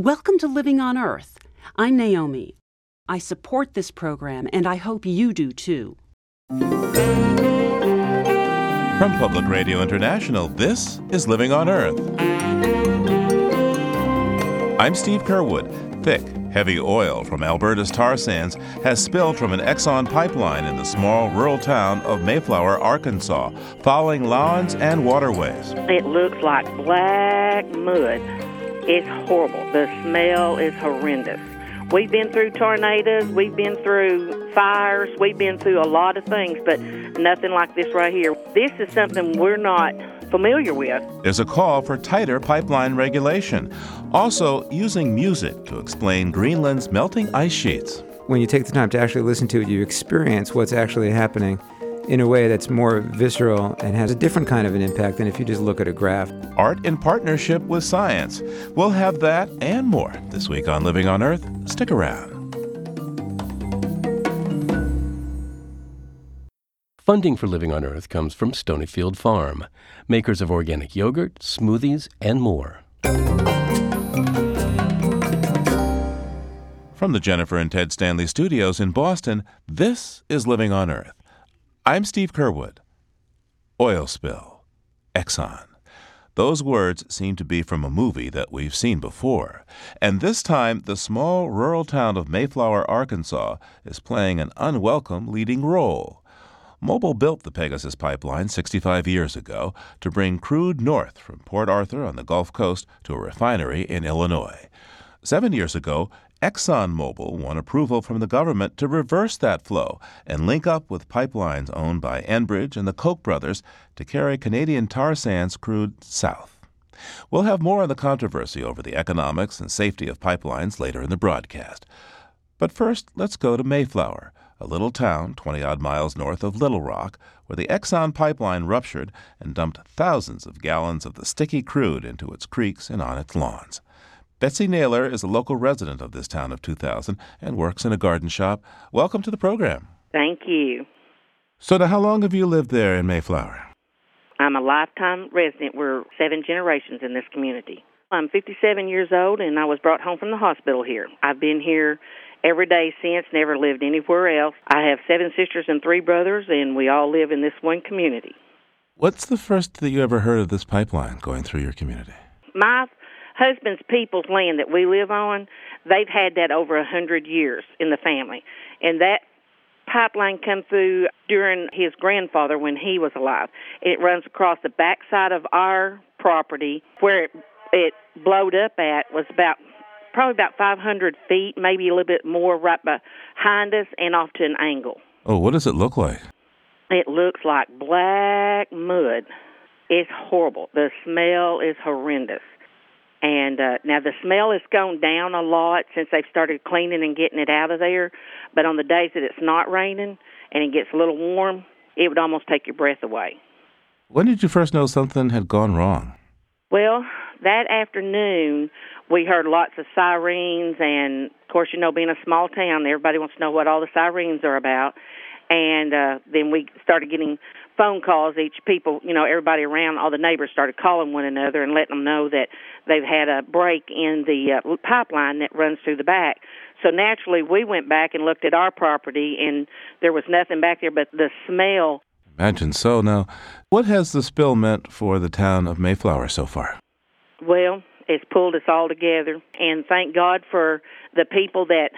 Welcome to Living on Earth. I'm Naomi. I support this program, and I hope you do too. From Public Radio International, this is Living on Earth. I'm Steve Curwood. Thick, heavy oil from Alberta's tar sands has spilled from an Exxon pipeline in the small rural town of Mayflower, Arkansas, fouling lawns and waterways. It looks like black mud. It's horrible. The smell is horrendous. We've been through tornadoes, we've been through fires, we've been through a lot of things, but nothing like this right here. This is something we're not familiar with. There's a call for tighter pipeline regulation. Also, using music to explain Greenland's melting ice sheets. When you take the time to actually listen to it, you experience what's actually happening in a way that's more visceral and has a different kind of an impact than if you just look at a graph. Art in partnership with science. We'll have that and more this week on Living on Earth. Stick around. Funding for Living on Earth comes from Stonyfield Farm, makers of organic yogurt, smoothies, and more. From the Jennifer and Ted Stanley studios in Boston, this is Living on Earth. I'm Steve Curwood. Oil spill. Exxon. Those words seem to be from a movie that we've seen before. And this time, the small rural town of Mayflower, Arkansas, is playing an unwelcome leading role. Mobil built the Pegasus pipeline 65 years ago to bring crude north from Port Arthur on the Gulf Coast to a refinery in Illinois. Seven years ago, ExxonMobil won approval from the government to reverse that flow and link up with pipelines owned by Enbridge and the Koch brothers to carry Canadian tar sands crude south. We'll have more on the controversy over the economics and safety of pipelines later in the broadcast. But first, let's go to Mayflower, a little town 20 odd miles north of Little Rock, where the Exxon pipeline ruptured and dumped thousands of gallons of the sticky crude into its creeks and on its lawns. Becky Naylor is a local resident of this town of 2000 and works in a garden shop. Welcome to the program. Thank you. So, now how long have you lived there in Mayflower? I'm a lifetime resident. We're seven generations in this community. I'm 57 years old and I was brought home from the hospital here. I've been here every day since, never lived anywhere else. I have seven sisters and three brothers, and we all live in this one community. What's the first that you ever heard of this pipeline going through your community? My husband's people's land that we live on, they've had that over a hundred years in the family, and that pipeline come through during his grandfather when he was alive. It runs across the backside of our property where it, it blowed up at was about probably about 500 feet, maybe a little bit more, right behind us and off to an angle. Oh, what does it look like? It looks like black mud. It's horrible. The smell is horrendous. And uh, now the smell has gone down a lot since they've started cleaning and getting it out of there. But on the days that it's not raining and it gets a little warm, it would almost take your breath away. When did you first know something had gone wrong? Well, that afternoon we heard lots of sirens, and of course, you know, being a small town, everybody wants to know what all the sirens are about. And uh, then we started getting phone calls. Each people, you know, everybody around, all the neighbors started calling one another and letting them know that they've had a break in the uh, pipeline that runs through the back. So naturally, we went back and looked at our property, and there was nothing back there but the smell. Imagine so. Now, what has the spill meant for the town of Mayflower so far? Well, it's pulled us all together, and thank God for the people that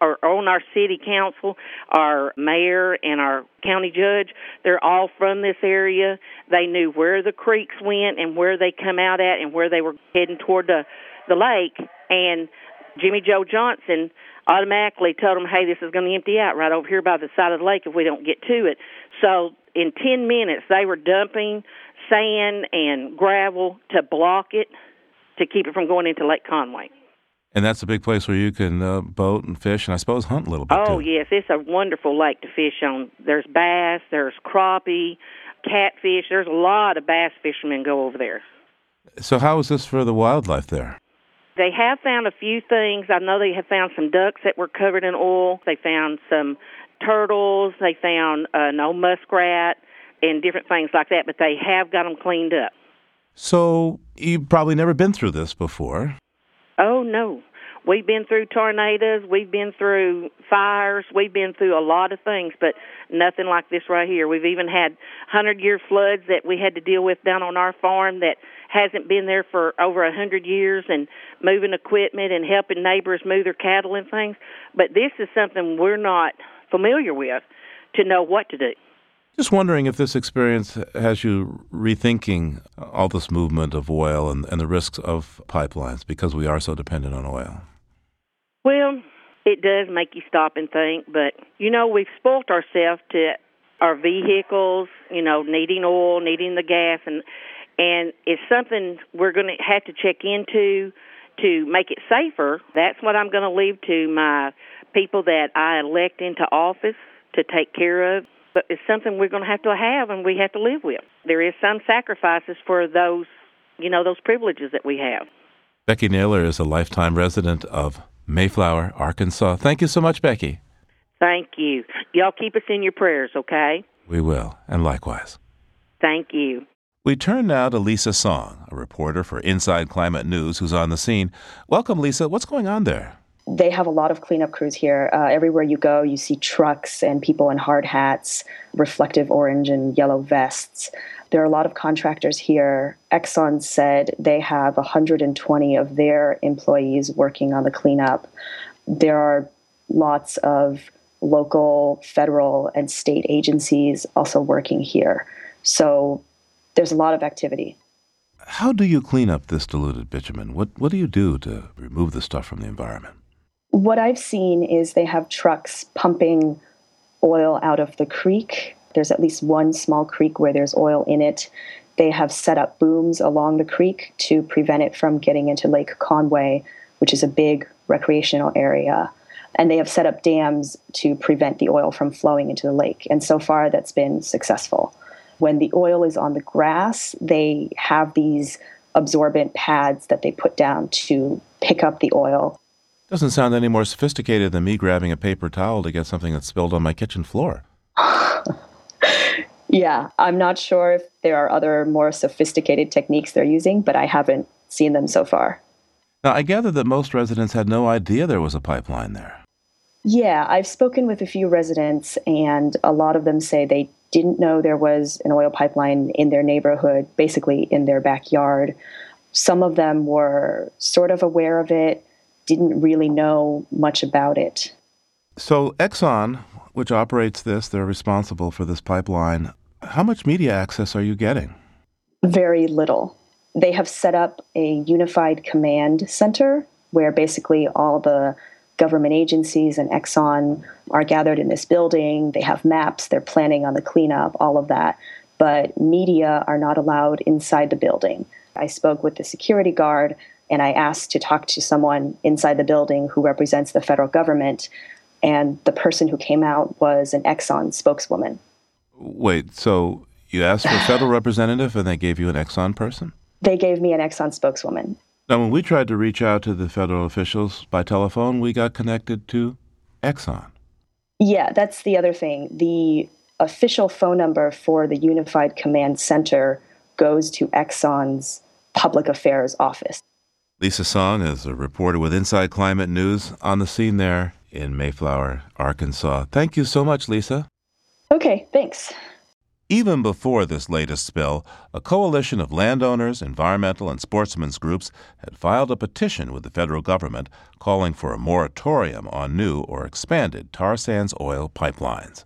are on our city council, our mayor, and our county judge. They're all from this area. They knew where the creeks went and where they come out at and where they were heading toward the the lake. And Jimmy Joe Johnson automatically told them, "Hey, this is going to empty out right over here by the side of the lake if we don't get to it." So in 10 minutes, they were dumping sand and gravel to block it to keep it from going into Lake Conway. And that's a big place where you can uh, boat and fish, and I suppose hunt a little bit. Oh too. yes, it's a wonderful lake to fish on. There's bass, there's crappie, catfish. There's a lot of bass fishermen go over there. So how is this for the wildlife there? They have found a few things. I know they have found some ducks that were covered in oil. They found some turtles. They found uh, an old muskrat and different things like that. But they have got them cleaned up. So you've probably never been through this before. Oh, no. We've been through tornadoes, we've been through fires, we've been through a lot of things, but nothing like this right here. We've even had 100 year floods that we had to deal with down on our farm that hasn't been there for over a 100 years and moving equipment and helping neighbors move their cattle and things. But this is something we're not familiar with to know what to do. Just wondering if this experience has you rethinking all this movement of oil and, and the risks of pipelines because we are so dependent on oil. Well, it does make you stop and think, but you know, we've spoilt ourselves to our vehicles, you know, needing oil, needing the gas and and it's something we're going to have to check into to make it safer. That's what I'm going to leave to my people that I elect into office to take care of but it's something we're going to have to have and we have to live with. There is some sacrifices for those, you know, those privileges that we have. Becky Naylor is a lifetime resident of Mayflower, Arkansas. Thank you so much, Becky. Thank you. Y'all keep us in your prayers, okay? We will, and likewise. Thank you. We turn now to Lisa Song, a reporter for Inside Climate News, who's on the scene. Welcome, Lisa. What's going on there? They have a lot of cleanup crews here. Uh, everywhere you go, you see trucks and people in hard hats, reflective orange and yellow vests. There are a lot of contractors here. Exxon said they have 120 of their employees working on the cleanup. There are lots of local, federal, and state agencies also working here. So there's a lot of activity. How do you clean up this diluted bitumen? What, what do you do to remove the stuff from the environment? What I've seen is they have trucks pumping oil out of the creek. There's at least one small creek where there's oil in it. They have set up booms along the creek to prevent it from getting into Lake Conway, which is a big recreational area. And they have set up dams to prevent the oil from flowing into the lake. And so far, that's been successful. When the oil is on the grass, they have these absorbent pads that they put down to pick up the oil doesn't sound any more sophisticated than me grabbing a paper towel to get something that's spilled on my kitchen floor. yeah, I'm not sure if there are other more sophisticated techniques they're using, but I haven't seen them so far. Now, I gather that most residents had no idea there was a pipeline there. Yeah, I've spoken with a few residents, and a lot of them say they didn't know there was an oil pipeline in their neighborhood, basically in their backyard. Some of them were sort of aware of it, didn't really know much about it. So, Exxon, which operates this, they're responsible for this pipeline. How much media access are you getting? Very little. They have set up a unified command center where basically all the government agencies and Exxon are gathered in this building. They have maps, they're planning on the cleanup, all of that. But media are not allowed inside the building. I spoke with the security guard and I asked to talk to someone inside the building who represents the federal government, and the person who came out was an Exxon spokeswoman. Wait, so you asked for a federal representative and they gave you an Exxon person? They gave me an Exxon spokeswoman. Now, when we tried to reach out to the federal officials by telephone, we got connected to Exxon. Yeah, that's the other thing. The official phone number for the Unified Command Center goes to Exxon's public affairs office. Lisa Song is a reporter with Inside Climate News on the scene there in Mayflower, Arkansas. Thank you so much, Lisa. Okay, thanks. Even before this latest spill, a coalition of landowners, environmental, and sportsmen's groups had filed a petition with the federal government calling for a moratorium on new or expanded tar sands oil pipelines.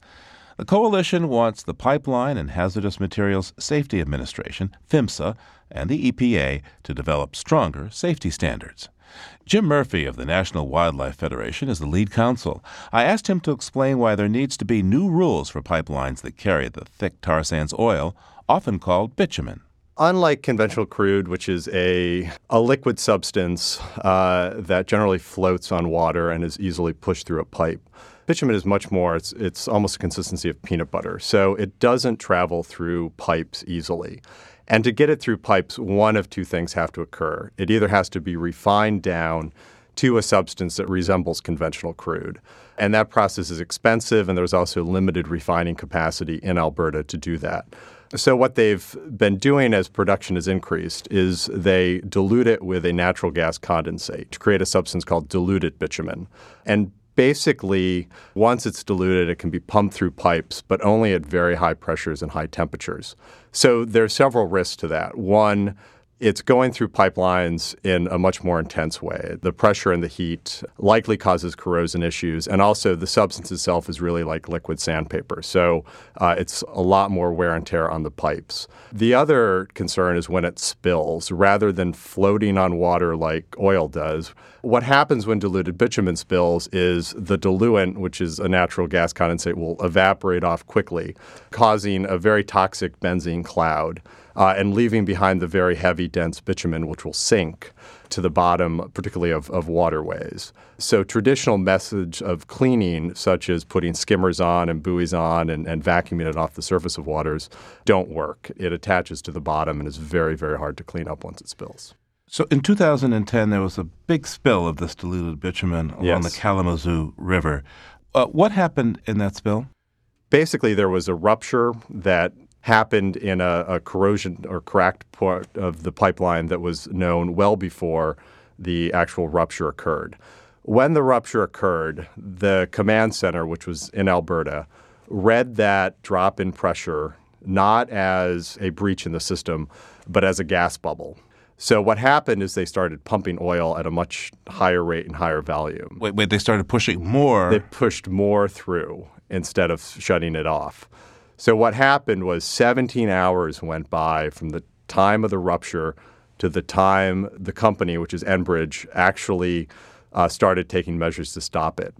The coalition wants the Pipeline and Hazardous Materials Safety Administration, PHMSA, and the EPA to develop stronger safety standards. Jim Murphy of the National Wildlife Federation is the lead counsel. I asked him to explain why there needs to be new rules for pipelines that carry the thick tar sands oil, often called bitumen. Unlike conventional crude, which is a, a liquid substance uh, that generally floats on water and is easily pushed through a pipe, bitumen is much more, it's, it's almost a consistency of peanut butter. So it doesn't travel through pipes easily. And to get it through pipes, one of two things have to occur. It either has to be refined down to a substance that resembles conventional crude. And that process is expensive, and there's also limited refining capacity in Alberta to do that. So, what they've been doing as production has increased is they dilute it with a natural gas condensate to create a substance called diluted bitumen. And basically, once it's diluted, it can be pumped through pipes, but only at very high pressures and high temperatures. So, there are several risks to that. One, it's going through pipelines in a much more intense way. The pressure and the heat likely causes corrosion issues, and also the substance itself is really like liquid sandpaper. So uh, it's a lot more wear and tear on the pipes. The other concern is when it spills, rather than floating on water like oil does. What happens when diluted bitumen spills is the diluent, which is a natural gas condensate, will evaporate off quickly, causing a very toxic benzene cloud uh, and leaving behind the very heavy, dense bitumen, which will sink to the bottom, particularly of, of waterways. So, traditional methods of cleaning, such as putting skimmers on and buoys on and, and vacuuming it off the surface of waters, don't work. It attaches to the bottom and is very, very hard to clean up once it spills. So in 2010, there was a big spill of this diluted bitumen along Yes. the Kalamazoo River. Uh, what happened in that spill? Basically, there was a rupture that happened in a, a corrosion or cracked part of the pipeline that was known well before the actual rupture occurred. When the rupture occurred, the command center, which was in Alberta, read that drop in pressure not as a breach in the system, but as a gas bubble. So what happened is they started pumping oil at a much higher rate and higher volume. Wait, wait, they started pushing more. They pushed more through instead of shutting it off. So what happened was 17 hours went by from the time of the rupture to the time the company, which is Enbridge, actually uh, started taking measures to stop it.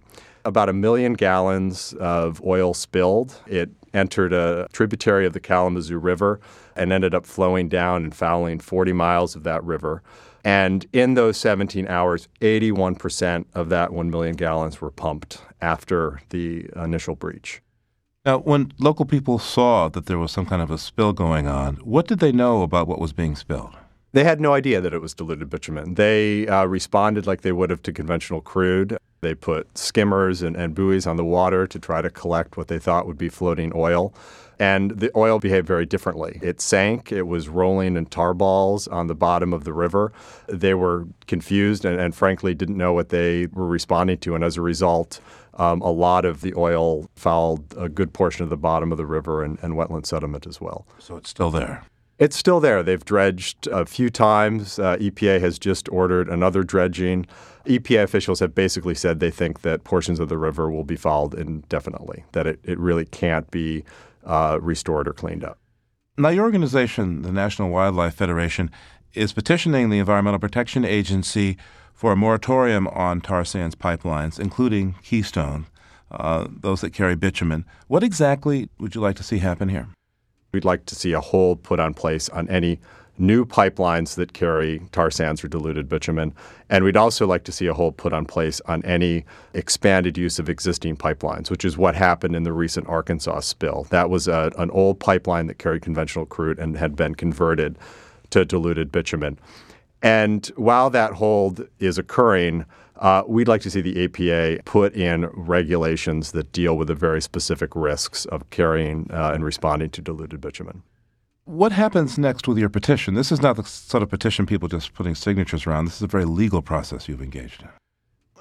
About a million gallons of oil spilled. It entered a tributary of the Kalamazoo River and ended up flowing down and fouling 40 miles of that river. And in those 17 hours, 81% of that 1 million gallons were pumped after the initial breach. Now, when local people saw that there was some kind of a spill going on, what did they know about what was being spilled? They had no idea that it was diluted bitumen. They uh, responded like they would have to conventional crude. They put skimmers and, and buoys on the water to try to collect what they thought would be floating oil. And the oil behaved very differently. It sank, it was rolling in tar balls on the bottom of the river. They were confused and, and frankly didn't know what they were responding to. And as a result, um, a lot of the oil fouled a good portion of the bottom of the river and, and wetland sediment as well. So it's still there. It's still there. They've dredged a few times. Uh, EPA has just ordered another dredging. EPA officials have basically said they think that portions of the river will be fouled indefinitely, that it, it really can't be uh, restored or cleaned up. Now, your organization, the National Wildlife Federation, is petitioning the Environmental Protection Agency for a moratorium on tar sands pipelines, including Keystone, uh, those that carry bitumen. What exactly would you like to see happen here? We'd like to see a hold put on place on any new pipelines that carry tar sands or diluted bitumen. And we'd also like to see a hold put on place on any expanded use of existing pipelines, which is what happened in the recent Arkansas spill. That was a, an old pipeline that carried conventional crude and had been converted to diluted bitumen. And while that hold is occurring, uh, we'd like to see the EPA put in regulations that deal with the very specific risks of carrying uh, and responding to diluted bitumen. What happens next with your petition? This is not the sort of petition people just putting signatures around. This is a very legal process you've engaged in.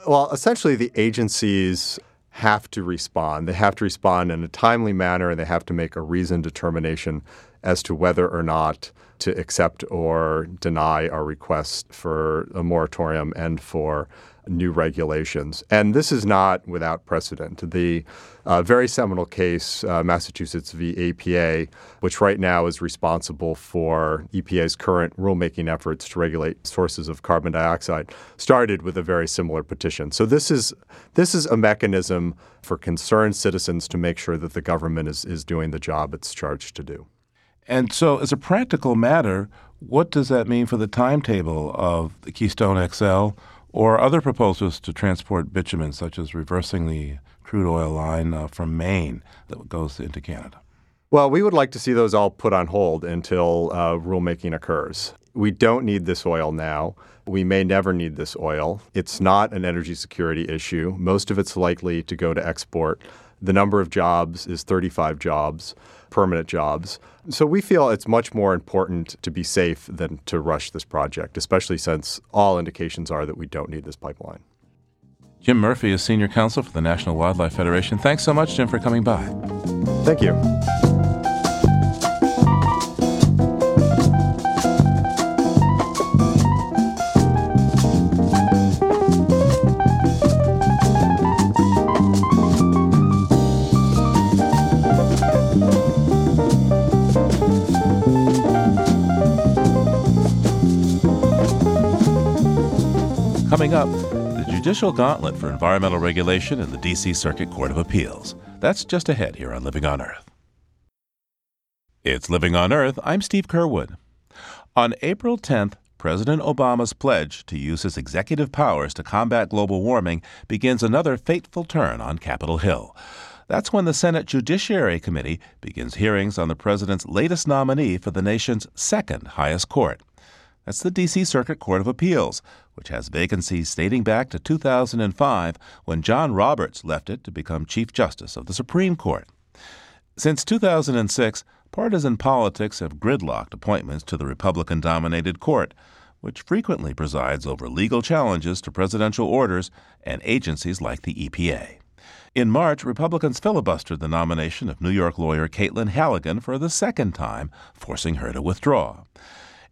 Well, essentially, the agencies have to respond. They have to respond in a timely manner, and they have to make a reasoned determination as to whether or not to accept or deny our request for a moratorium and for new regulations. And this is not without precedent. The uh, very seminal case, uh, Massachusetts v. EPA, which right now is responsible for EPA's current rulemaking efforts to regulate sources of carbon dioxide, started with a very similar petition. So this is this is a mechanism for concerned citizens to make sure that the government is, is doing the job it's charged to do. And so, as a practical matter, what does that mean for the timetable of the Keystone XL or other proposals to transport bitumen, such as reversing the crude oil line uh, from Maine that goes into Canada? Well, we would like to see those all put on hold until uh, rulemaking occurs. We don't need this oil now. We may never need this oil. It's not an energy security issue. Most of it's likely to go to export. The number of jobs is 35 jobs, permanent jobs. So we feel it's much more important to be safe than to rush this project, especially since all indications are that we don't need this pipeline. Jim Murphy is Senior Counsel for the National Wildlife Federation. Thanks so much, Jim, for coming by. Thank you. Coming up, the judicial gauntlet for environmental regulation in the D.C. Circuit Court of Appeals. That's just ahead here on Living on Earth. It's Living on Earth. I'm Steve Curwood. On April 10th, President Obama's pledge to use his executive powers to combat global warming begins another fateful turn on Capitol Hill. That's when the Senate Judiciary Committee begins hearings on the president's latest nominee for the nation's second highest court. That's the D.C. Circuit Court of Appeals, which has vacancies dating back to 2005 when John Roberts left it to become Chief Justice of the Supreme Court. Since 2006, partisan politics have gridlocked appointments to the Republican dominated court, which frequently presides over legal challenges to presidential orders and agencies like the EPA. In March, Republicans filibustered the nomination of New York lawyer Caitlin Halligan for the second time, forcing her to withdraw.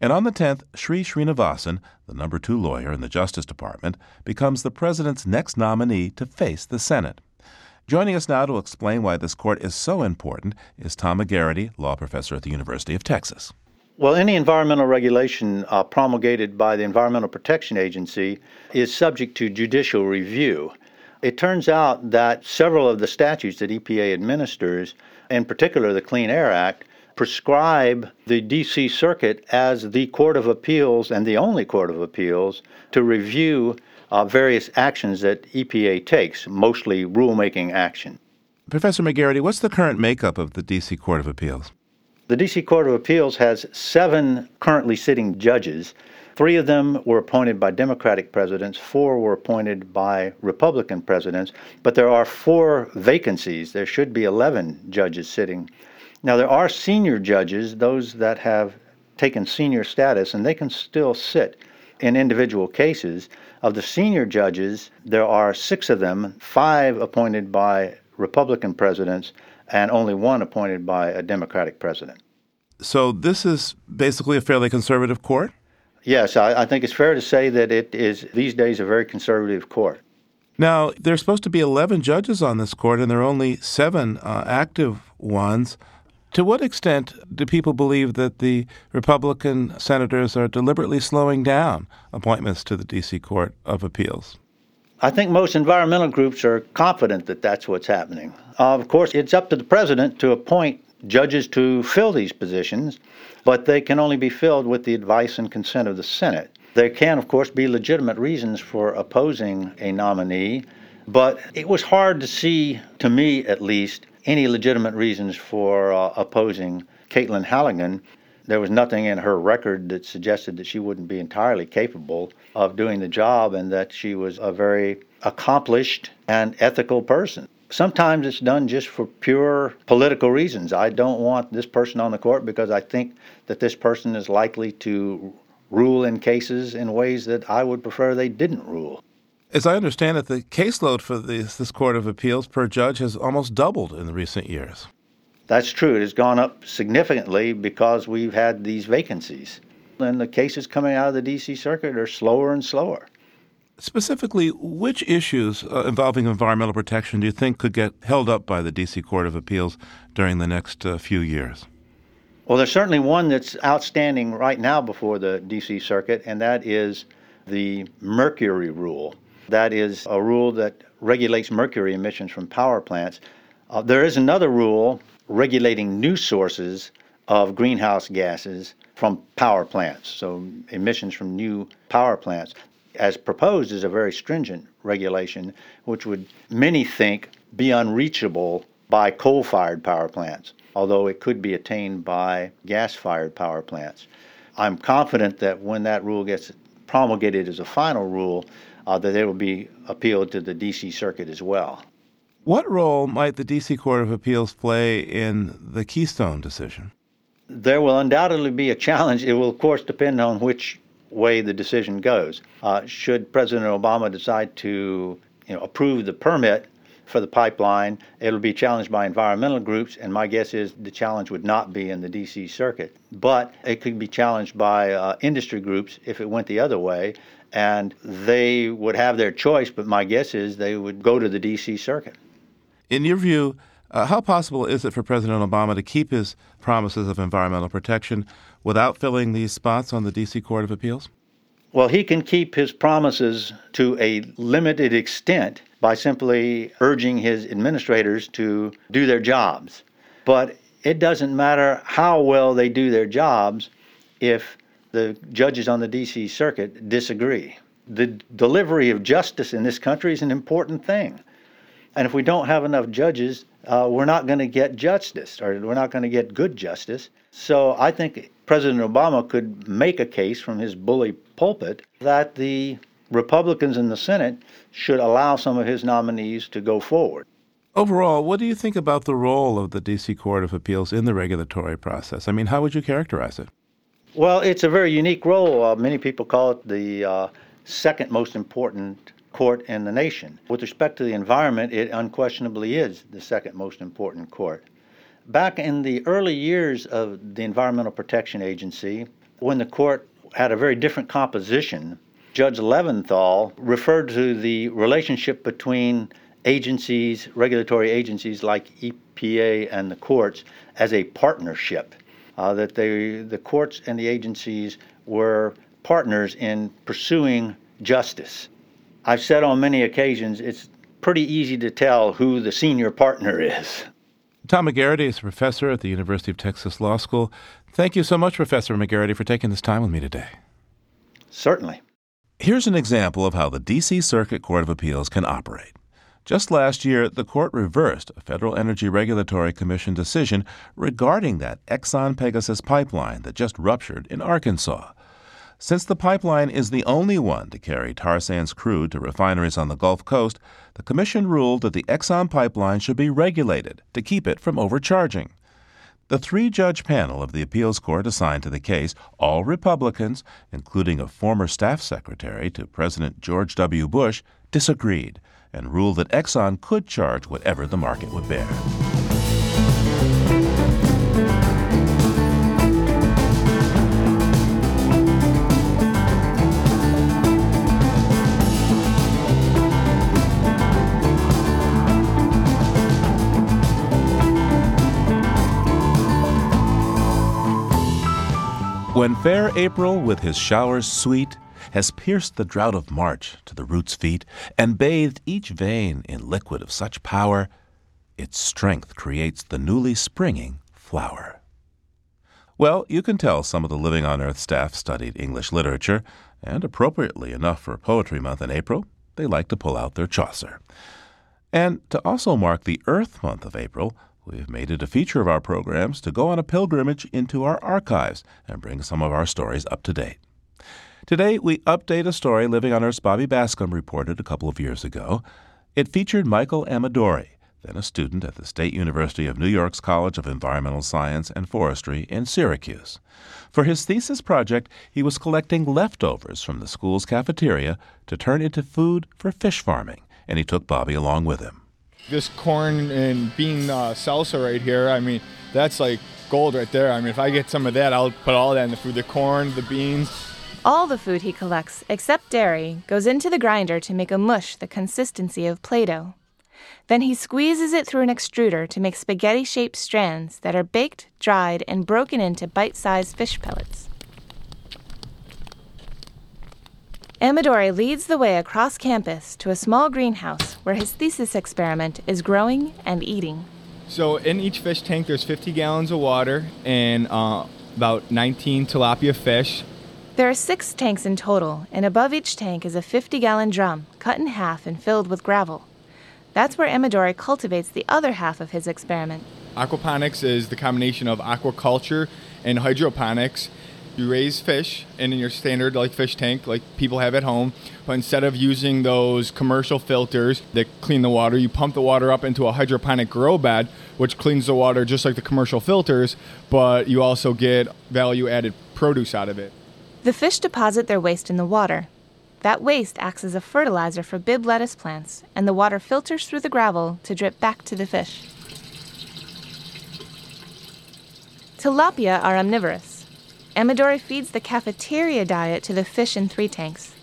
And on the 10th, Sri Srinivasan, the number two lawyer in the Justice Department, becomes the president's next nominee to face the Senate. Joining us now to explain why this court is so important is Tom McGarity, law professor at the University of Texas. Well, any environmental regulation uh, promulgated by the Environmental Protection Agency is subject to judicial review. It turns out that several of the statutes that EPA administers, in particular the Clean Air Act, prescribe the D.C. Circuit as the Court of Appeals and the only Court of Appeals to review uh, various actions that EPA takes, mostly rulemaking action. Professor McGarity, what's the current makeup of the D.C. Court of Appeals? The D.C. Court of Appeals has seven currently sitting judges. Three of them were appointed by Democratic presidents, four were appointed by Republican presidents, but there are four vacancies. There should be 11 judges sitting now, there are senior judges, those that have taken senior status, and they can still sit in individual cases. Of the senior judges, there are six of them, five appointed by Republican presidents, and only one appointed by a Democratic president. So, this is basically a fairly conservative court? Yes, I, I think it's fair to say that it is these days a very conservative court. Now, there's supposed to be 11 judges on this court, and there are only seven uh, active ones. To what extent do people believe that the Republican senators are deliberately slowing down appointments to the D.C. Court of Appeals? I think most environmental groups are confident that that's what's happening. Uh, of course, it's up to the president to appoint judges to fill these positions, but they can only be filled with the advice and consent of the Senate. There can, of course, be legitimate reasons for opposing a nominee, but it was hard to see, to me at least, any legitimate reasons for uh, opposing Caitlin Halligan. There was nothing in her record that suggested that she wouldn't be entirely capable of doing the job and that she was a very accomplished and ethical person. Sometimes it's done just for pure political reasons. I don't want this person on the court because I think that this person is likely to rule in cases in ways that I would prefer they didn't rule. As I understand it, the caseload for this, this Court of Appeals per judge has almost doubled in the recent years. That's true. It has gone up significantly because we've had these vacancies. And the cases coming out of the D.C. Circuit are slower and slower. Specifically, which issues uh, involving environmental protection do you think could get held up by the D.C. Court of Appeals during the next uh, few years? Well, there's certainly one that's outstanding right now before the D.C. Circuit, and that is the mercury rule. That is a rule that regulates mercury emissions from power plants. Uh, there is another rule regulating new sources of greenhouse gases from power plants, so emissions from new power plants. As proposed, is a very stringent regulation, which would many think be unreachable by coal fired power plants, although it could be attained by gas fired power plants. I'm confident that when that rule gets promulgated as a final rule, uh, that it will be appealed to the D.C. Circuit as well. What role might the D.C. Court of Appeals play in the Keystone decision? There will undoubtedly be a challenge. It will, of course, depend on which way the decision goes. Uh, should President Obama decide to you know, approve the permit for the pipeline, it'll be challenged by environmental groups, and my guess is the challenge would not be in the D.C. Circuit. But it could be challenged by uh, industry groups if it went the other way, and they would have their choice, but my guess is they would go to the D.C. Circuit. In your view, uh, how possible is it for President Obama to keep his promises of environmental protection without filling these spots on the D.C. Court of Appeals? Well, he can keep his promises to a limited extent by simply urging his administrators to do their jobs. But it doesn't matter how well they do their jobs if the judges on the D.C. Circuit disagree. The delivery of justice in this country is an important thing. And if we don't have enough judges, uh, we're not going to get justice, or we're not going to get good justice. So I think President Obama could make a case from his bully pulpit that the Republicans in the Senate should allow some of his nominees to go forward. Overall, what do you think about the role of the D.C. Court of Appeals in the regulatory process? I mean, how would you characterize it? Well, it's a very unique role. Uh, many people call it the uh, second most important court in the nation. With respect to the environment, it unquestionably is the second most important court. Back in the early years of the Environmental Protection Agency, when the court had a very different composition, Judge Leventhal referred to the relationship between agencies, regulatory agencies like EPA and the courts, as a partnership. Uh, that they, the courts and the agencies were partners in pursuing justice. I've said on many occasions it's pretty easy to tell who the senior partner is. Tom McGarity is a professor at the University of Texas Law School. Thank you so much, Professor McGarity, for taking this time with me today. Certainly. Here's an example of how the D.C. Circuit Court of Appeals can operate. Just last year, the court reversed a Federal Energy Regulatory Commission decision regarding that Exxon Pegasus pipeline that just ruptured in Arkansas. Since the pipeline is the only one to carry tar sands crude to refineries on the Gulf Coast, the Commission ruled that the Exxon pipeline should be regulated to keep it from overcharging. The three judge panel of the appeals court assigned to the case, all Republicans, including a former staff secretary to President George W. Bush, disagreed and ruled that Exxon could charge whatever the market would bear. When fair April with his showers sweet has pierced the drought of March to the root's feet and bathed each vein in liquid of such power, its strength creates the newly springing flower. Well, you can tell some of the Living on Earth staff studied English literature, and appropriately enough for Poetry Month in April, they like to pull out their Chaucer. And to also mark the Earth Month of April, We've made it a feature of our programs to go on a pilgrimage into our archives and bring some of our stories up to date. Today, we update a story Living on Earth's Bobby Bascomb reported a couple of years ago. It featured Michael Amadori, then a student at the State University of New York's College of Environmental Science and Forestry in Syracuse. For his thesis project, he was collecting leftovers from the school's cafeteria to turn into food for fish farming, and he took Bobby along with him this corn and bean uh, salsa right here, I mean, that's like gold right there. I mean, if I get some of that, I'll put all that in the food the corn, the beans. All the food he collects, except dairy, goes into the grinder to make a mush the consistency of Play Doh. Then he squeezes it through an extruder to make spaghetti shaped strands that are baked, dried, and broken into bite sized fish pellets. Amadori leads the way across campus to a small greenhouse where his thesis experiment is growing and eating. So, in each fish tank, there's 50 gallons of water and uh, about 19 tilapia fish. There are six tanks in total, and above each tank is a 50 gallon drum cut in half and filled with gravel. That's where Amadori cultivates the other half of his experiment. Aquaponics is the combination of aquaculture and hydroponics You raise fish in your standard like fish tank, like people have at home, but instead of using those commercial filters that clean the water, you pump the water up into a hydroponic grow bed, which cleans the water just like the commercial filters, but you also get value added produce out of it. The fish deposit their waste in the water. That waste acts as a fertilizer for bib lettuce plants, and the water filters through the gravel to drip back to the fish. Tilapia are omnivorous. Amadori feeds the cafeteria diet to the fish in three tanks.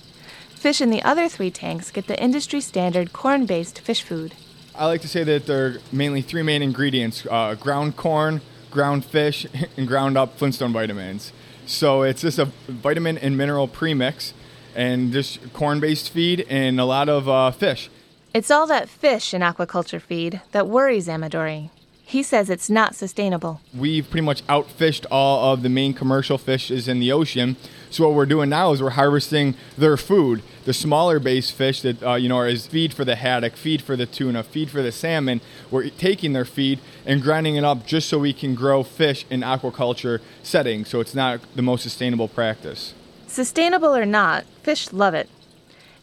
Fish in the other three tanks get the industry standard corn based fish food. I like to say that there are mainly three main ingredients uh, ground corn, ground fish, and ground up Flintstone vitamins. So it's just a vitamin and mineral premix, and just corn based feed and a lot of uh, fish. It's all that fish in aquaculture feed that worries Amadori. He says it's not sustainable. We've pretty much outfished all of the main commercial fishes in the ocean. So what we're doing now is we're harvesting their food, the smaller base fish that uh, you know is feed for the haddock, feed for the tuna, feed for the salmon. We're taking their feed and grinding it up just so we can grow fish in aquaculture settings. So it's not the most sustainable practice. Sustainable or not, fish love it.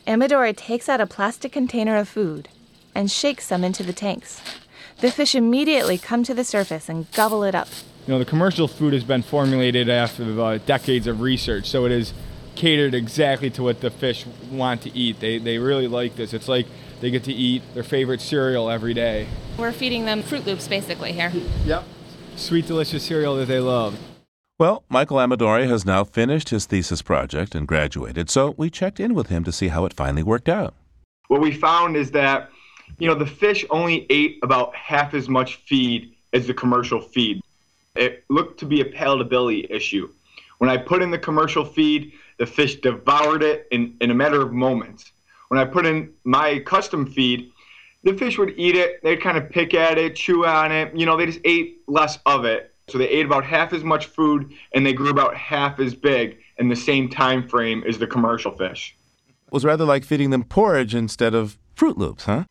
Amadori takes out a plastic container of food and shakes some into the tanks. The fish immediately come to the surface and gobble it up. You know, the commercial food has been formulated after uh, decades of research, so it is catered exactly to what the fish want to eat. They, they really like this. It's like they get to eat their favorite cereal every day. We're feeding them Froot Loops basically here. Yep. Sweet, delicious cereal that they love. Well, Michael Amadori has now finished his thesis project and graduated, so we checked in with him to see how it finally worked out. What we found is that you know, the fish only ate about half as much feed as the commercial feed. It looked to be a palatability issue. When I put in the commercial feed, the fish devoured it in, in a matter of moments. When I put in my custom feed, the fish would eat it, they'd kind of pick at it, chew on it, you know, they just ate less of it. So they ate about half as much food and they grew about half as big in the same time frame as the commercial fish. It was rather like feeding them porridge instead of Froot Loops, huh?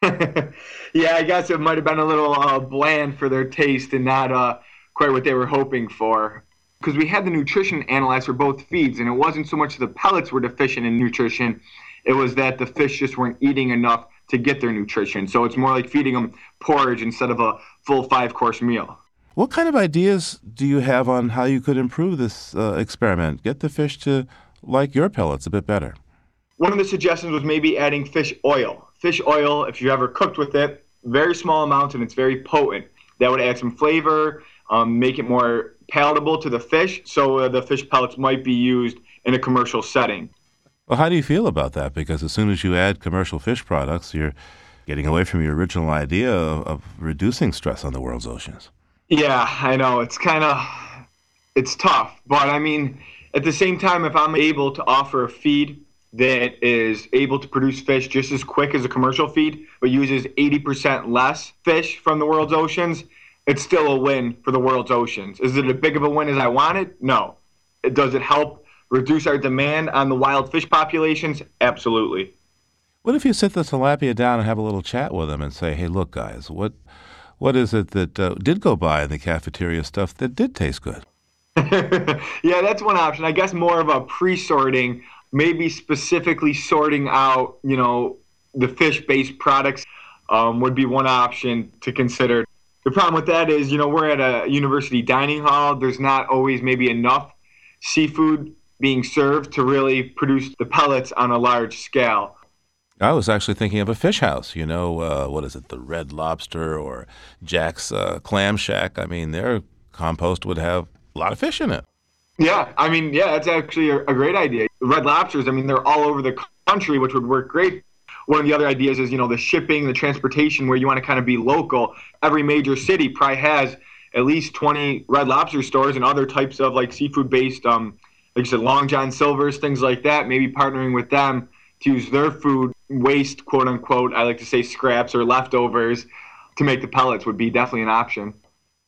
yeah, I guess it might have been a little uh, bland for their taste and not uh, quite what they were hoping for. Because we had the nutrition analyzed for both feeds, and it wasn't so much the pellets were deficient in nutrition, it was that the fish just weren't eating enough to get their nutrition. So it's more like feeding them porridge instead of a full five course meal. What kind of ideas do you have on how you could improve this uh, experiment? Get the fish to like your pellets a bit better. One of the suggestions was maybe adding fish oil fish oil, if you ever cooked with it, very small amounts and it's very potent. That would add some flavor, um, make it more palatable to the fish, so uh, the fish pellets might be used in a commercial setting. Well, how do you feel about that? Because as soon as you add commercial fish products, you're getting away from your original idea of, of reducing stress on the world's oceans. Yeah, I know. It's kind of it's tough, but I mean, at the same time, if I'm able to offer a feed that is able to produce fish just as quick as a commercial feed, but uses 80% less fish from the world's oceans, it's still a win for the world's oceans. Is it as big of a win as I wanted? No. Does it help reduce our demand on the wild fish populations? Absolutely. What if you sit the tilapia down and have a little chat with them and say, "Hey, look, guys, what what is it that uh, did go by in the cafeteria stuff that did taste good?" yeah, that's one option. I guess more of a pre-sorting maybe specifically sorting out, you know, the fish-based products um, would be one option to consider. The problem with that is, you know, we're at a university dining hall. There's not always maybe enough seafood being served to really produce the pellets on a large scale. I was actually thinking of a fish house. You know, uh, what is it, the Red Lobster or Jack's uh, Clam Shack? I mean, their compost would have a lot of fish in it. Yeah, I mean, yeah, that's actually a, a great idea. Red lobsters, I mean, they're all over the country, which would work great. One of the other ideas is, you know, the shipping, the transportation, where you want to kind of be local. Every major city probably has at least 20 red lobster stores and other types of like seafood based, um, like you said, Long John Silvers, things like that. Maybe partnering with them to use their food waste, quote unquote, I like to say scraps or leftovers to make the pellets would be definitely an option.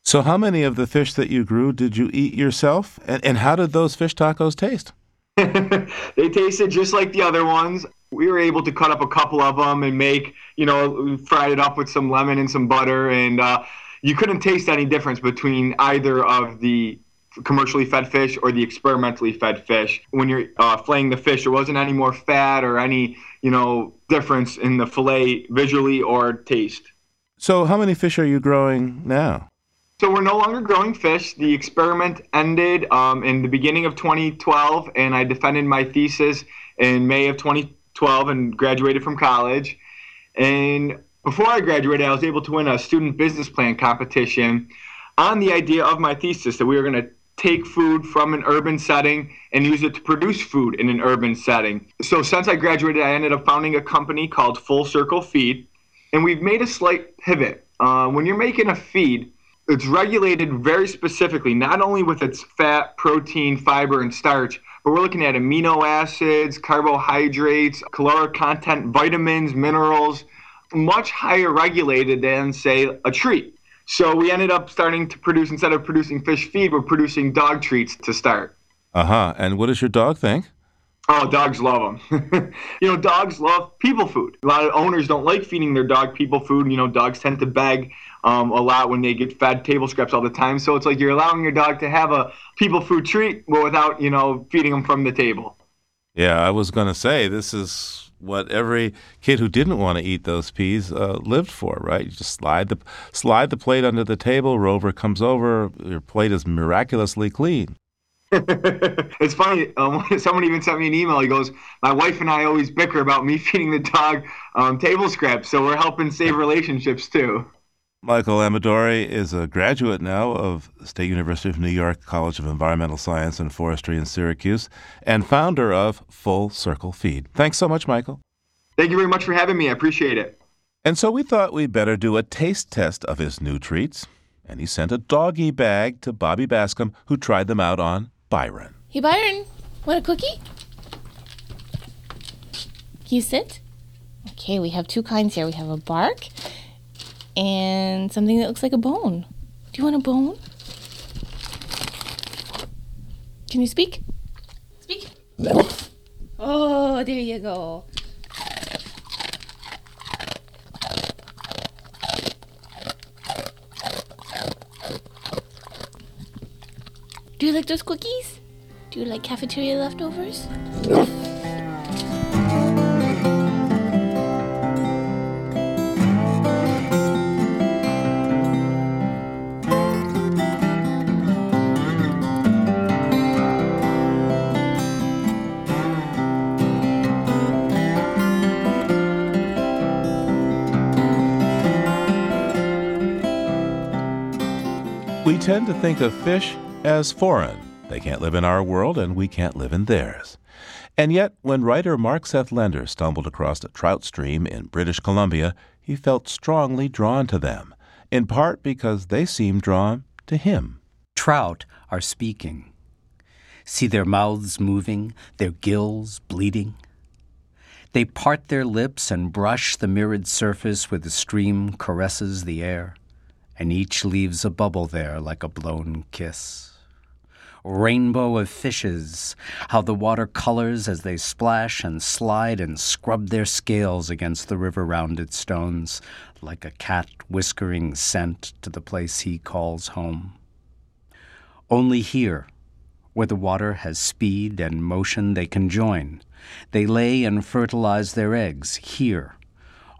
So, how many of the fish that you grew did you eat yourself? And, and how did those fish tacos taste? they tasted just like the other ones. We were able to cut up a couple of them and make, you know, fried it up with some lemon and some butter. And uh, you couldn't taste any difference between either of the commercially fed fish or the experimentally fed fish. When you're uh, filleting the fish, there wasn't any more fat or any, you know, difference in the fillet visually or taste. So, how many fish are you growing now? So we're no longer growing fish. The experiment ended um, in the beginning of 2012, and I defended my thesis in May of 2012 and graduated from college. And before I graduated, I was able to win a student business plan competition on the idea of my thesis that we were going to take food from an urban setting and use it to produce food in an urban setting. So since I graduated, I ended up founding a company called Full Circle Feed, and we've made a slight pivot. Uh, when you're making a feed, it's regulated very specifically, not only with its fat, protein, fiber, and starch, but we're looking at amino acids, carbohydrates, caloric content, vitamins, minerals, much higher regulated than, say, a treat. So we ended up starting to produce, instead of producing fish feed, we're producing dog treats to start. Uh huh. And what does your dog think? Oh, dogs love them. you know, dogs love people food. A lot of owners don't like feeding their dog people food. You know, dogs tend to beg um, a lot when they get fed table scraps all the time. So it's like you're allowing your dog to have a people food treat, but without, you know, feeding them from the table. Yeah, I was going to say this is what every kid who didn't want to eat those peas uh, lived for, right? You just slide the slide the plate under the table. Rover comes over. Your plate is miraculously clean. it's funny. Um, someone even sent me an email. He goes, "My wife and I always bicker about me feeding the dog um, table scraps, so we're helping save relationships too." Michael Amadori is a graduate now of State University of New York College of Environmental Science and Forestry in Syracuse and founder of Full Circle Feed. Thanks so much, Michael. Thank you very much for having me. I appreciate it. And so we thought we'd better do a taste test of his new treats. And he sent a doggy bag to Bobby Bascom, who tried them out on Byron. Hey, Byron, want a cookie? Can you sit? Okay, we have two kinds here. We have a bark and something that looks like a bone. Do you want a bone? Can you speak? Speak. Oh, there you go. Do you like those cookies? Do you like cafeteria leftovers? Tend to think of fish as foreign. They can't live in our world, and we can't live in theirs. And yet, when writer Mark Seth Lender stumbled across a trout stream in British Columbia, he felt strongly drawn to them, in part because they seemed drawn to him. Trout are speaking. See their mouths moving, their gills bleeding. They part their lips and brush the mirrored surface where the stream caresses the air and each leaves a bubble there like a blown kiss. Rainbow of fishes, how the water colors as they splash and slide and scrub their scales against the river rounded stones, like a cat whiskering scent to the place he calls home. Only here, where the water has speed and motion, they can join. They lay and fertilize their eggs here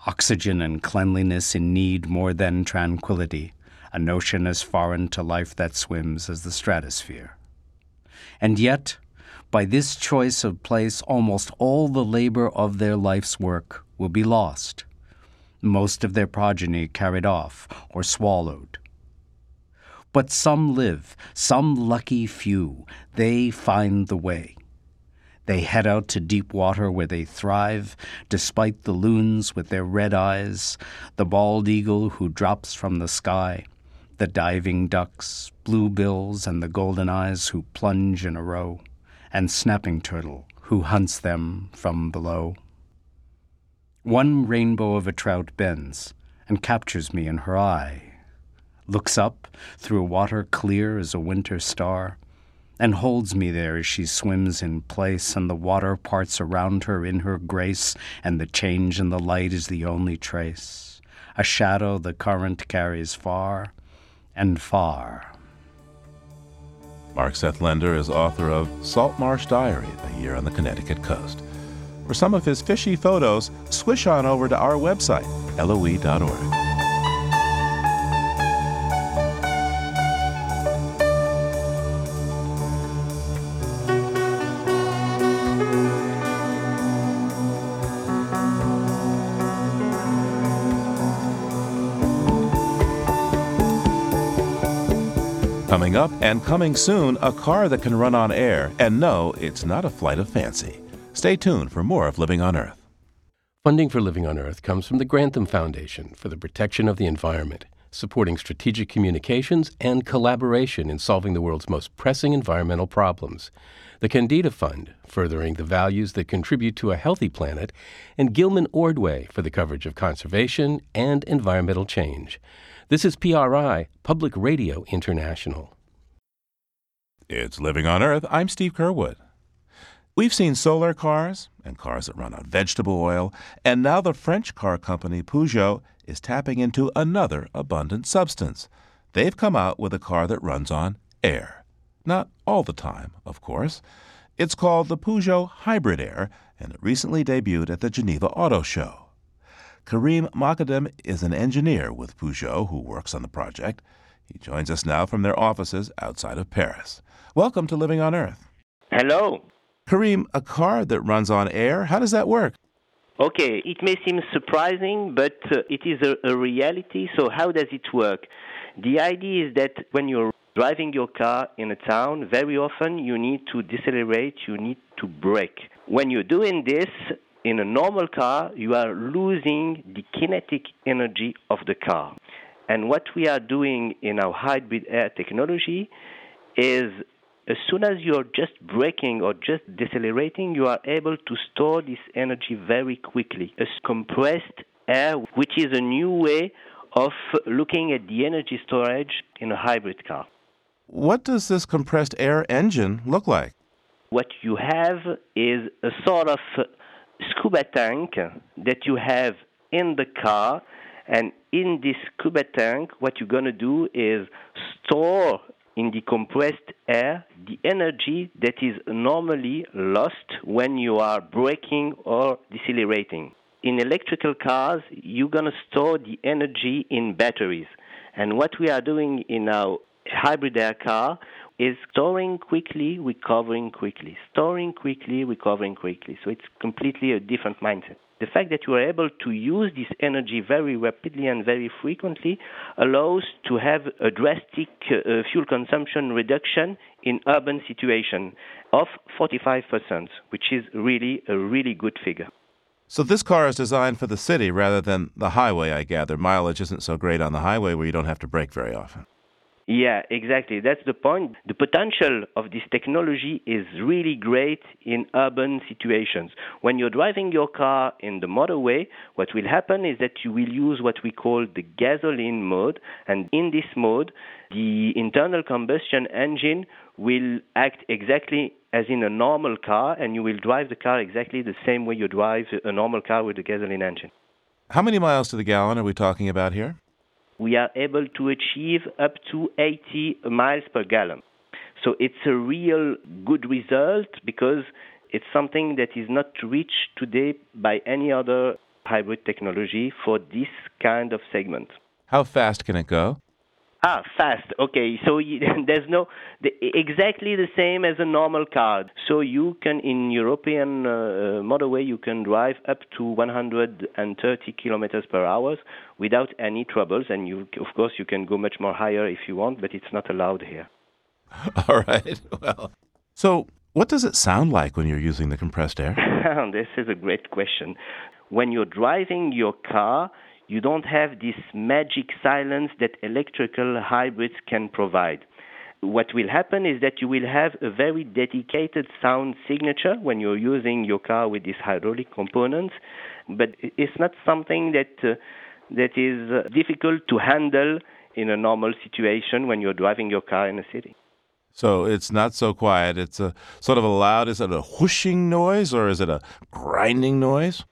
oxygen and cleanliness in need more than tranquility, a notion as foreign to life that swims as the stratosphere. And yet, by this choice of place, almost all the labor of their life's work will be lost, most of their progeny carried off or swallowed. But some live, some lucky few, they find the way. They head out to deep water where they thrive, despite the loons with their red eyes, the bald eagle who drops from the sky, the diving ducks, bluebills, and the golden eyes who plunge in a row, and snapping turtle who hunts them from below. One rainbow of a trout bends and captures me in her eye, looks up through a water clear as a winter star, and holds me there as she swims in place, and the water parts around her in her grace, and the change in the light is the only trace, a shadow the current carries far and far. Mark Seth Lender is author of Salt Marsh Diary, A Year on the Connecticut Coast. For some of his fishy photos, swish on over to our website, loe.org. up and coming soon, a car that can run on air. And no, it's not a flight of fancy. Stay tuned for more of Living on Earth. Funding for Living on Earth comes from the Grantham Foundation for the Protection of the Environment, supporting strategic communications and collaboration in solving the world's most pressing environmental problems. The Kendeda Fund, furthering the values that contribute to a healthy planet, and Gilman Ordway for the coverage of conservation and environmental change. This is PRI, Public Radio International. It's Living on Earth. I'm Steve Curwood. We've seen solar cars and cars that run on vegetable oil, and now the French car company Peugeot is tapping into another abundant substance. They've come out with a car that runs on air. Not all the time, of course. It's called the Peugeot Hybrid Air, and it recently debuted at the Geneva Auto Show. Karim Mokaddem is an engineer with Peugeot who works on the project. He joins us now from their offices outside of Paris. Welcome to Living on Earth. Hello. Karim, a car that runs on air, how does that work? Okay, it may seem surprising, but uh, it is a, a reality. So, how does it work? The idea is that when you're driving your car in a town, very often you need to decelerate, you need to brake. When you're doing this, in a normal car, you are losing the kinetic energy of the car. And what we are doing in our hybrid air technology is as soon as you're just braking or just decelerating, you are able to store this energy very quickly. A compressed air, which is a new way of looking at the energy storage in a hybrid car. What does this compressed air engine look like? What you have is a sort of scuba tank that you have in the car. And in this scuba tank, what you're going to do is store in the compressed air the energy that is normally lost when you are braking or decelerating. In electrical cars, you're going to store the energy in batteries. And what we are doing in our hybrid air car, is storing quickly, recovering quickly, storing quickly, recovering quickly. So it's completely a different mindset. The fact that you are able to use this energy very rapidly and very frequently allows to have a drastic uh, fuel consumption reduction in urban situation of 45%, which is really a really good figure. So this car is designed for the city rather than the highway, I gather. Mileage isn't so great on the highway where you don't have to brake very often. Yeah, exactly. That's the point. The potential of this technology is really great in urban situations. When you're driving your car in the motorway, what will happen is that you will use what we call the gasoline mode. And in this mode, the internal combustion engine will act exactly as in a normal car, and you will drive the car exactly the same way you drive a normal car with a gasoline engine. How many miles to the gallon are we talking about here? We are able to achieve up to 80 miles per gallon. So it's a real good result because it's something that is not reached today by any other hybrid technology for this kind of segment. How fast can it go? Ah, fast. Okay, so you, there's no the, exactly the same as a normal car. So you can in European uh, motorway you can drive up to 130 kilometers per hour without any troubles, and you of course you can go much more higher if you want, but it's not allowed here. All right. Well, so what does it sound like when you're using the compressed air? this is a great question. When you're driving your car you don't have this magic silence that electrical hybrids can provide. What will happen is that you will have a very dedicated sound signature when you're using your car with these hydraulic components, but it's not something that uh, that is uh, difficult to handle in a normal situation when you're driving your car in a city. So it's not so quiet. It's a sort of a loud. Is it a whooshing noise or is it a grinding noise?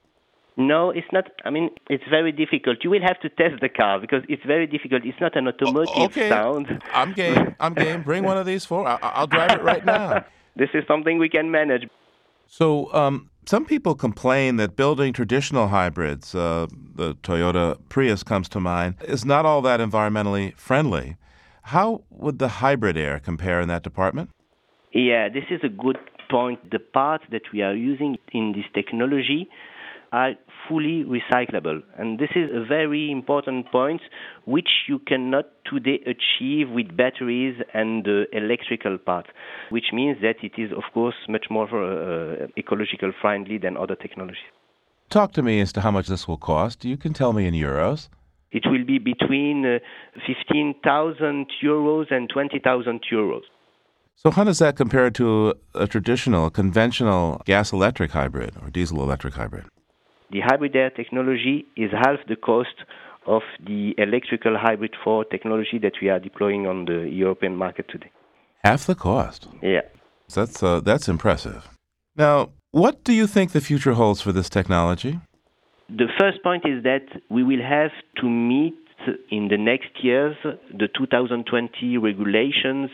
No, it's not. I mean, it's very difficult. You will have to test the car because it's very difficult. It's not an automotive okay. sound. I'm game. I'm game. Bring one of these for. I'll, I'll drive it right now. this is something we can manage. So, um, some people complain that building traditional hybrids, uh, the Toyota Prius comes to mind, is not all that environmentally friendly. How would the hybrid air compare in that department? Yeah, this is a good point. The parts that we are using in this technology are fully recyclable. And this is a very important point which you cannot today achieve with batteries and uh, electrical parts, which means that it is, of course, much more uh, ecological friendly than other technologies. Talk to me as to how much this will cost. You can tell me in euros. It will be between uh, 15,000 euros and 20,000 euros. So, how does that compare to a traditional, conventional gas electric hybrid or diesel electric hybrid? The hybrid air technology is half the cost of the electrical hybrid 4 technology that we are deploying on the European market today. Half the cost? Yeah. That's, uh, that's impressive. Now, what do you think the future holds for this technology? The first point is that we will have to meet in the next years the 2020 regulations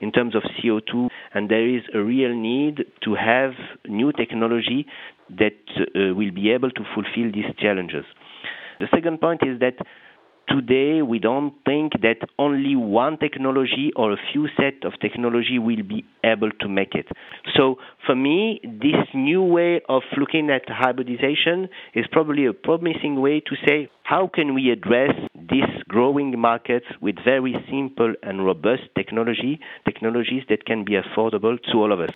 in terms of CO2, and there is a real need to have new technology that uh, will be able to fulfill these challenges. The second point is that today we don't think that only one technology or a few set of technology will be able to make it. So for me, this new way of looking at hybridization is probably a promising way to say how can we address this growing market with very simple and robust technology, technologies that can be affordable to all of us.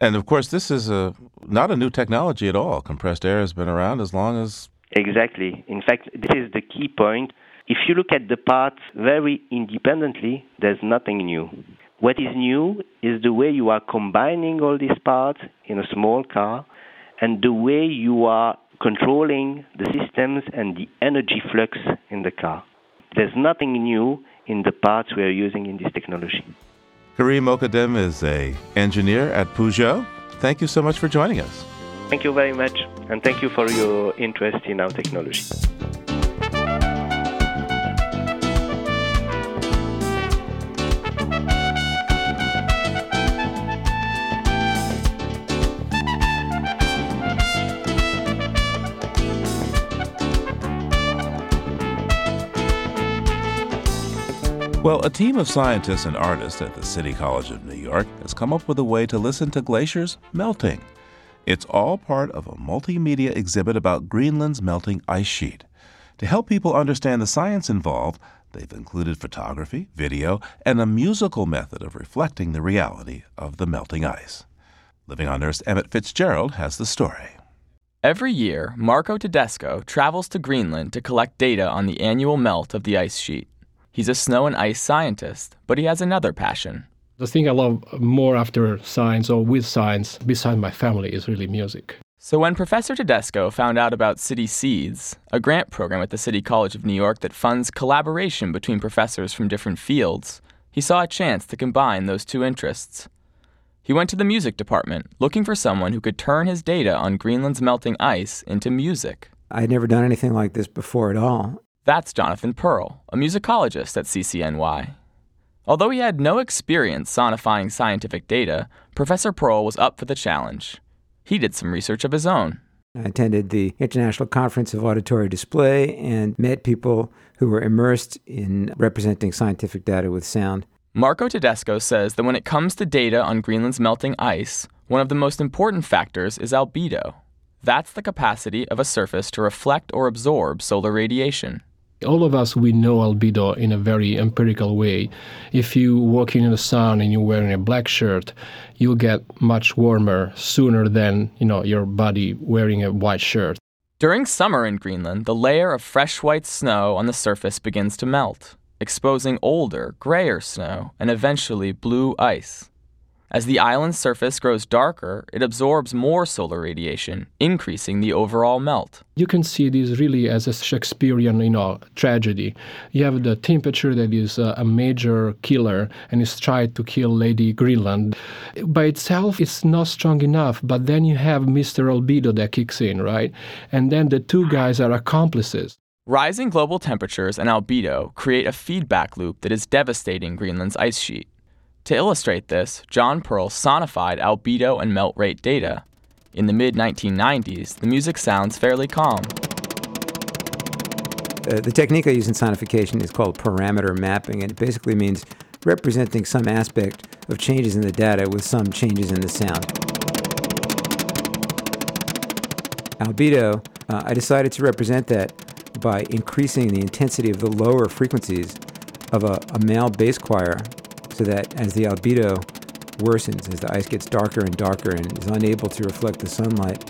And of course, this is a not a new technology at all. Compressed air has been around as long as Exactly. In fact, this is the key point. If you look at the parts very independently, there's nothing new. What is new is the way you are combining all these parts in a small car and the way you are controlling the systems and the energy flux in the car. There's nothing new in the parts we are using in this technology. Karim Mokaddem is a engineer at Peugeot. Thank you so much for joining us. Thank you very much, and thank you for your interest in our technology. Well, a team of scientists and artists at the City College of New York has come up with a way to listen to glaciers melting. It's all part of a multimedia exhibit about Greenland's melting ice sheet. To help people understand the science involved, they've included photography, video, and a musical method of reflecting the reality of the melting ice. Living on Earth's Emmett Fitzgerald has the story. Every year, Marco Tedesco travels to Greenland to collect data on the annual melt of the ice sheet. He's a snow and ice scientist, but he has another passion. The thing I love more after science or with science, beside my family, is really music. So when Professor Tedesco found out about City Seeds, a grant program at the City College of New York that funds collaboration between professors from different fields, he saw a chance to combine those two interests. He went to the music department looking for someone who could turn his data on Greenland's melting ice into music. I had never done anything like this before at all. That's Jonathan Pearl, a musicologist at CCNY. Although he had no experience sonifying scientific data, Professor Pearl was up for the challenge. He did some research of his own. I attended the International Conference of Auditory Display and met people who were immersed in representing scientific data with sound. Marco Tedesco says that when it comes to data on Greenland's melting ice, one of the most important factors is albedo. That's the capacity of a surface to reflect or absorb solar radiation. All of us, we know albedo in a very empirical way. If you walk in the sun and you're wearing a black shirt, you'll get much warmer sooner than, you know, your body wearing a white shirt. During summer in Greenland, the layer of fresh white snow on the surface begins to melt, exposing older, grayer snow and eventually blue ice. As the island's surface grows darker, it absorbs more solar radiation, increasing the overall melt. You can see this really as a Shakespearean, you know, tragedy. You have the temperature that is a, a major killer and is tried to kill Lady Greenland. By itself, it's not strong enough, but then you have Mr. Albedo that kicks in, right? And then the two guys are accomplices. Rising global temperatures and albedo create a feedback loop that is devastating Greenland's ice sheet. To illustrate this, John Pearl sonified albedo and melt rate data. In the mid 1990s, the music sounds fairly calm. Uh, the technique I use in sonification is called parameter mapping, and it basically means representing some aspect of changes in the data with some changes in the sound. Albedo, uh, I decided to represent that by increasing the intensity of the lower frequencies of a, a male bass choir so that as the albedo worsens, as the ice gets darker and darker and is unable to reflect the sunlight,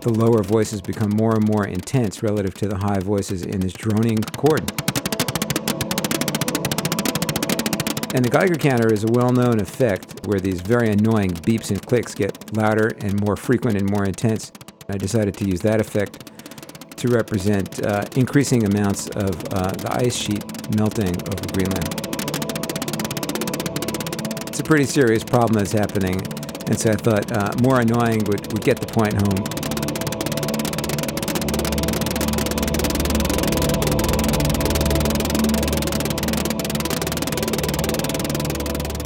the lower voices become more and more intense relative to the high voices in this droning chord. And the Geiger counter is a well known effect where these very annoying beeps and clicks get louder and more frequent and more intense. I decided to use that effect to represent uh, increasing amounts of uh, the ice sheet melting over Greenland it's a pretty serious problem that's happening. And so I thought uh, more annoying would, would get the point home.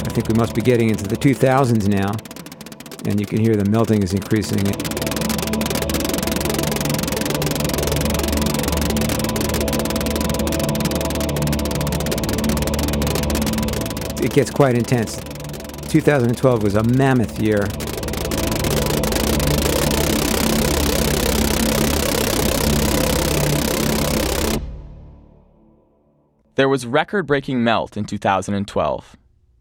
I think we must be getting into the 2000s now, and you can hear the melting is increasing. It gets quite intense. 2012 was a mammoth year. There was record breaking melt in 2012.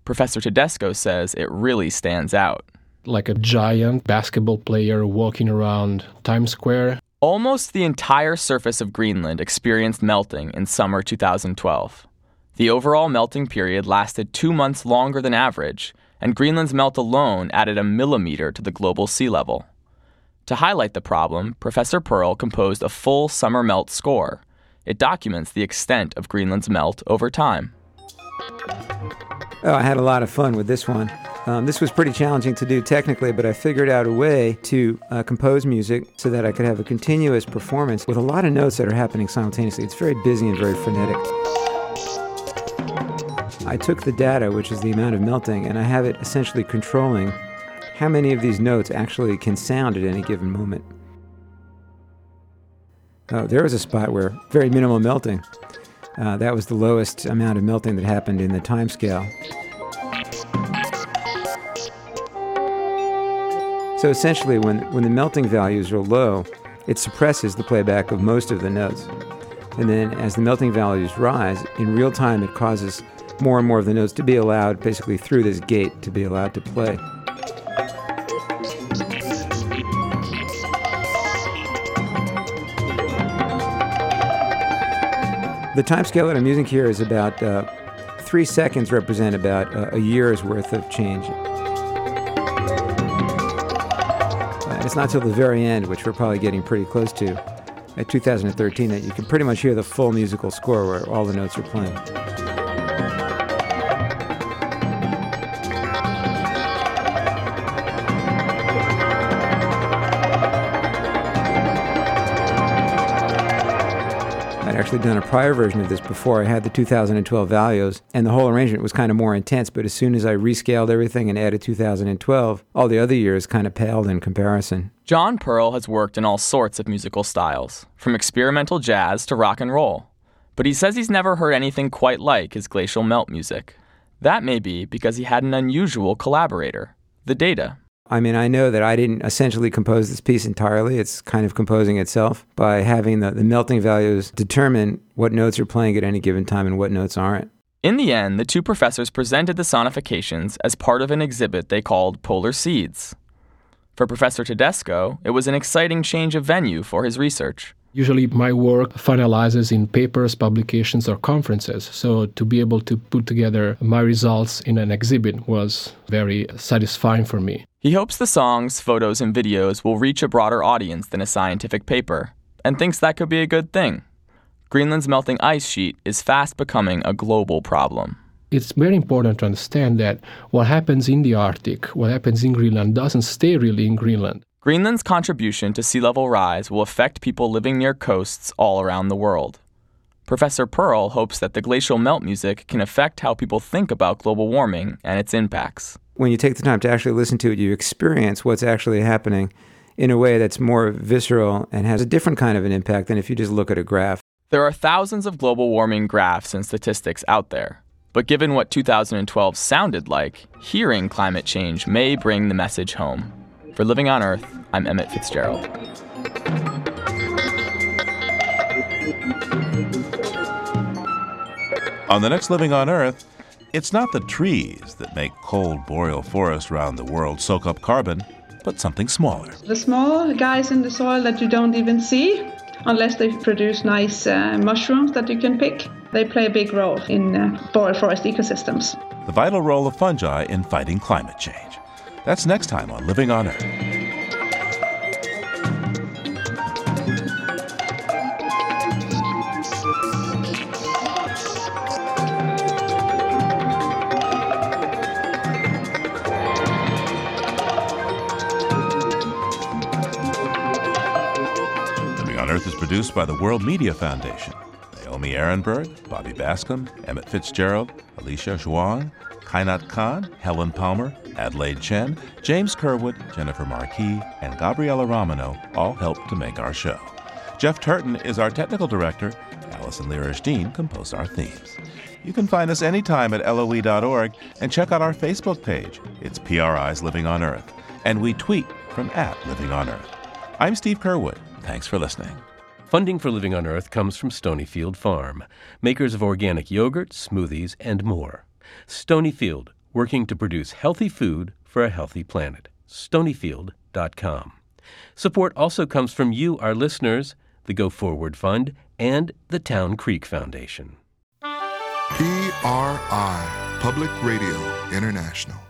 Professor Tedesco says it really stands out. Like a giant basketball player walking around Times Square. Almost the entire surface of Greenland experienced melting in summer 2012. The overall melting period lasted two months longer than average, and Greenland's melt alone added a millimeter to the global sea level. To highlight the problem, Professor Pearl composed a full summer melt score. It documents the extent of Greenland's melt over time. Oh, I had a lot of fun with this one. Um, this was pretty challenging to do technically, but I figured out a way to uh, compose music so that I could have a continuous performance with a lot of notes that are happening simultaneously. It's very busy and very frenetic. I took the data, which is the amount of melting, and I have it essentially controlling how many of these notes actually can sound at any given moment. Oh, there was a spot where very minimal melting. Uh, that was the lowest amount of melting that happened in the time scale. So essentially, when, when the melting values are low, it suppresses the playback of most of the notes. And then as the melting values rise, in real time it causes more and more of the notes to be allowed, basically through this gate, to be allowed to play. The time scale that I'm using here is about uh, three seconds represent about uh, a year's worth of change. Uh, it's not till the very end, which we're probably getting pretty close to, at 2013, that you can pretty much hear the full musical score where all the notes are playing. Actually done a prior version of this before. I had the 2012 values, and the whole arrangement was kind of more intense. But as soon as I rescaled everything and added 2012, all the other years kind of paled in comparison. John Pearl has worked in all sorts of musical styles, from experimental jazz to rock and roll. But he says he's never heard anything quite like his glacial melt music. That may be because he had an unusual collaborator, the data. I mean, I know that I didn't essentially compose this piece entirely. It's kind of composing itself by having the, the melting values determine what notes are playing at any given time and what notes aren't. In the end, the two professors presented the sonifications as part of an exhibit they called Polar Seeds. For Professor Tedesco, it was an exciting change of venue for his research. Usually, my work finalizes in papers, publications, or conferences. So, to be able to put together my results in an exhibit was very satisfying for me. He hopes the songs, photos, and videos will reach a broader audience than a scientific paper, and thinks that could be a good thing. Greenland's melting ice sheet is fast becoming a global problem. It's very important to understand that what happens in the Arctic, what happens in Greenland, doesn't stay really in Greenland. Greenland's contribution to sea level rise will affect people living near coasts all around the world. Professor Pearl hopes that the glacial melt music can affect how people think about global warming and its impacts. When you take the time to actually listen to it, you experience what's actually happening in a way that's more visceral and has a different kind of an impact than if you just look at a graph. There are thousands of global warming graphs and statistics out there. But given what 2012 sounded like, hearing climate change may bring the message home. For Living on Earth, I'm Emmett Fitzgerald. On the next Living on Earth, it's not the trees that make cold boreal forests around the world soak up carbon, but something smaller. The small guys in the soil that you don't even see, unless they produce nice uh, mushrooms that you can pick, they play a big role in uh, boreal forest ecosystems. The vital role of fungi in fighting climate change. That's next time on Living on Earth. Living on Earth is produced by the World Media Foundation. Naomi Arenberg, Bobby Bascom, Emmett Fitzgerald, Alicia Zhuang, Kainat Khan, Helen Palmer, Adelaide Chen, James Curwood, Jennifer Marquis, and Gabriella Romano all helped to make our show. Jeff Turton is our technical director. Allison Lirish Dean composed our themes. You can find us anytime at loe.org and check out our Facebook page. It's PRI's Living on Earth. And we tweet from at Living on Earth. I'm Steve Curwood. Thanks for listening. Funding for Living on Earth comes from Stonyfield Farm, makers of organic yogurt, smoothies, and more. Stonyfield, working to produce healthy food for a healthy planet. Stonyfield.com. Support also comes from you, our listeners, the Go Forward Fund, and the Town Creek Foundation. PRI, Public Radio International.